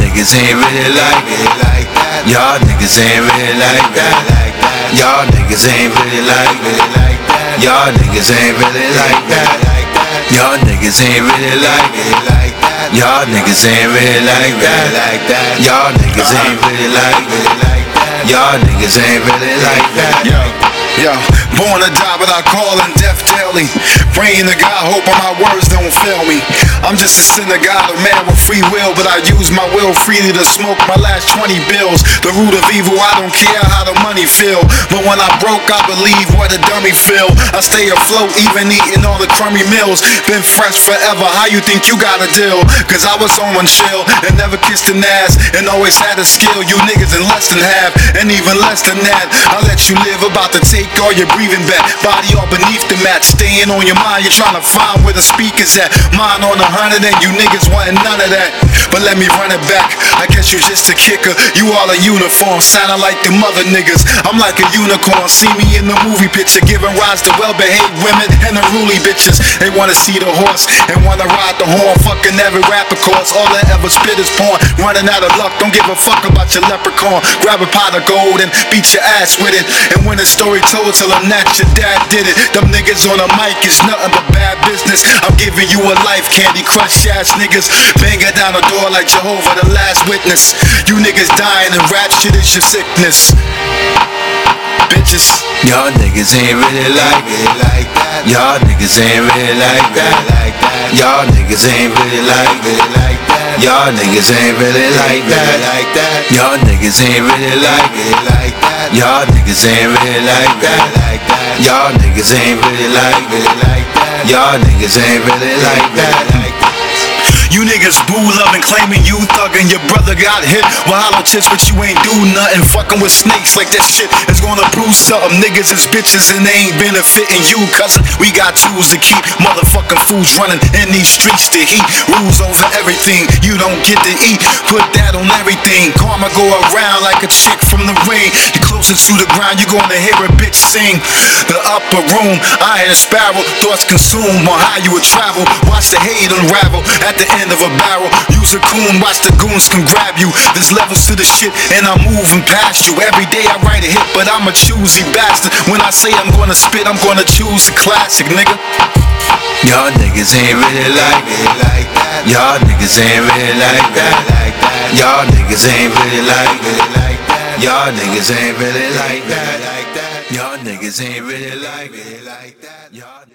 niggas ain't really like it. Like that. Y'all niggas ain't really like that. Like that. Y'all niggas ain't really like it. Like that. Y'all niggas ain't really like that. Like that. Y'all niggas ain't really like it. Like that. Y'all niggas ain't really like that. Like that. Y'all niggas ain't really like it. Like that. Y'all niggas ain't really like that. Yo, born to die, but I call in death daily. Praying to God, hoping my words don't fail me. I'm just a sinner, God, a man with free will, but I use my will freely to smoke my last 20 bills. The root of evil, I don't care how the money feel. But when I broke, I believe what a dummy feel. I stay afloat, even eating all the crummy meals. Been fresh forever, how you think you got a deal? Cause I was on one chill and never kissed an ass and always had a skill. You niggas in less than half, and even less than that. I let you live about to take all your breathing back. Body all beneath the mat, staying on your mind. You're trying to find where the speakers at. Mine on a hundred, and you niggas wanting none of that. But let me run it back. I guess you just a kicker. You all a uniform, sounding like the mother niggas. I'm like a unicorn. See me in the movie picture, giving rise to well-behaved women and the ruly bitches. They wanna see the horse and wanna ride the horn. Fucking every rapper course. All they ever spit is porn. Running out of luck, don't give a fuck about your leprechaun. Grab a pot of gold and beat your ass with it. And when the story told till I'm not your dad did it. Them niggas on the mic is nothing but bad business. I'm giving you a life, Candy Crush ass niggas. Banging down the door like Jehovah, the last witness. You niggas dying and rap shit is your sickness. Bitches. Y'all niggas ain't really like it. Y'all niggas ain't really like that. Y'all niggas ain't really like it. Y'all niggas ain't really like that. Y'all niggas ain't really like it. Y'all niggas ain't really like that. Y'all niggas ain't really like that. Y'all niggas ain't really like that. You niggas boo loving, claiming you thuggin'. Your brother got hit with hollow tips, but you ain't do nothing. Fucking with snakes like that shit is gonna prove something. Niggas is bitches and they ain't benefiting you, cousin. We got tools to keep motherfucking fools running in these streets to heat. Rules over everything you don't get to eat. Put that on everything. Karma go around like a chick from the rain. You closer to the ground, You're gonna hear a bitch sing. The upper room, I had a sparrow. Thoughts consume on how you would travel. Watch the hate unravel at the end of a barrel. Use a coon, watch the goons can grab you. There's levels to the shit, and I'm moving past you. Every day I write a hit, but I'm a choosy bastard. When I say I'm gonna spit, I'm gonna choose a classic, nigga. Y'all niggas ain't really like it. Like that. Y'all niggas ain't really like that. Y'all niggas ain't really like it. Like that. Y'all niggas ain't really like that. Like that. Y'all niggas ain't really like it. Y'all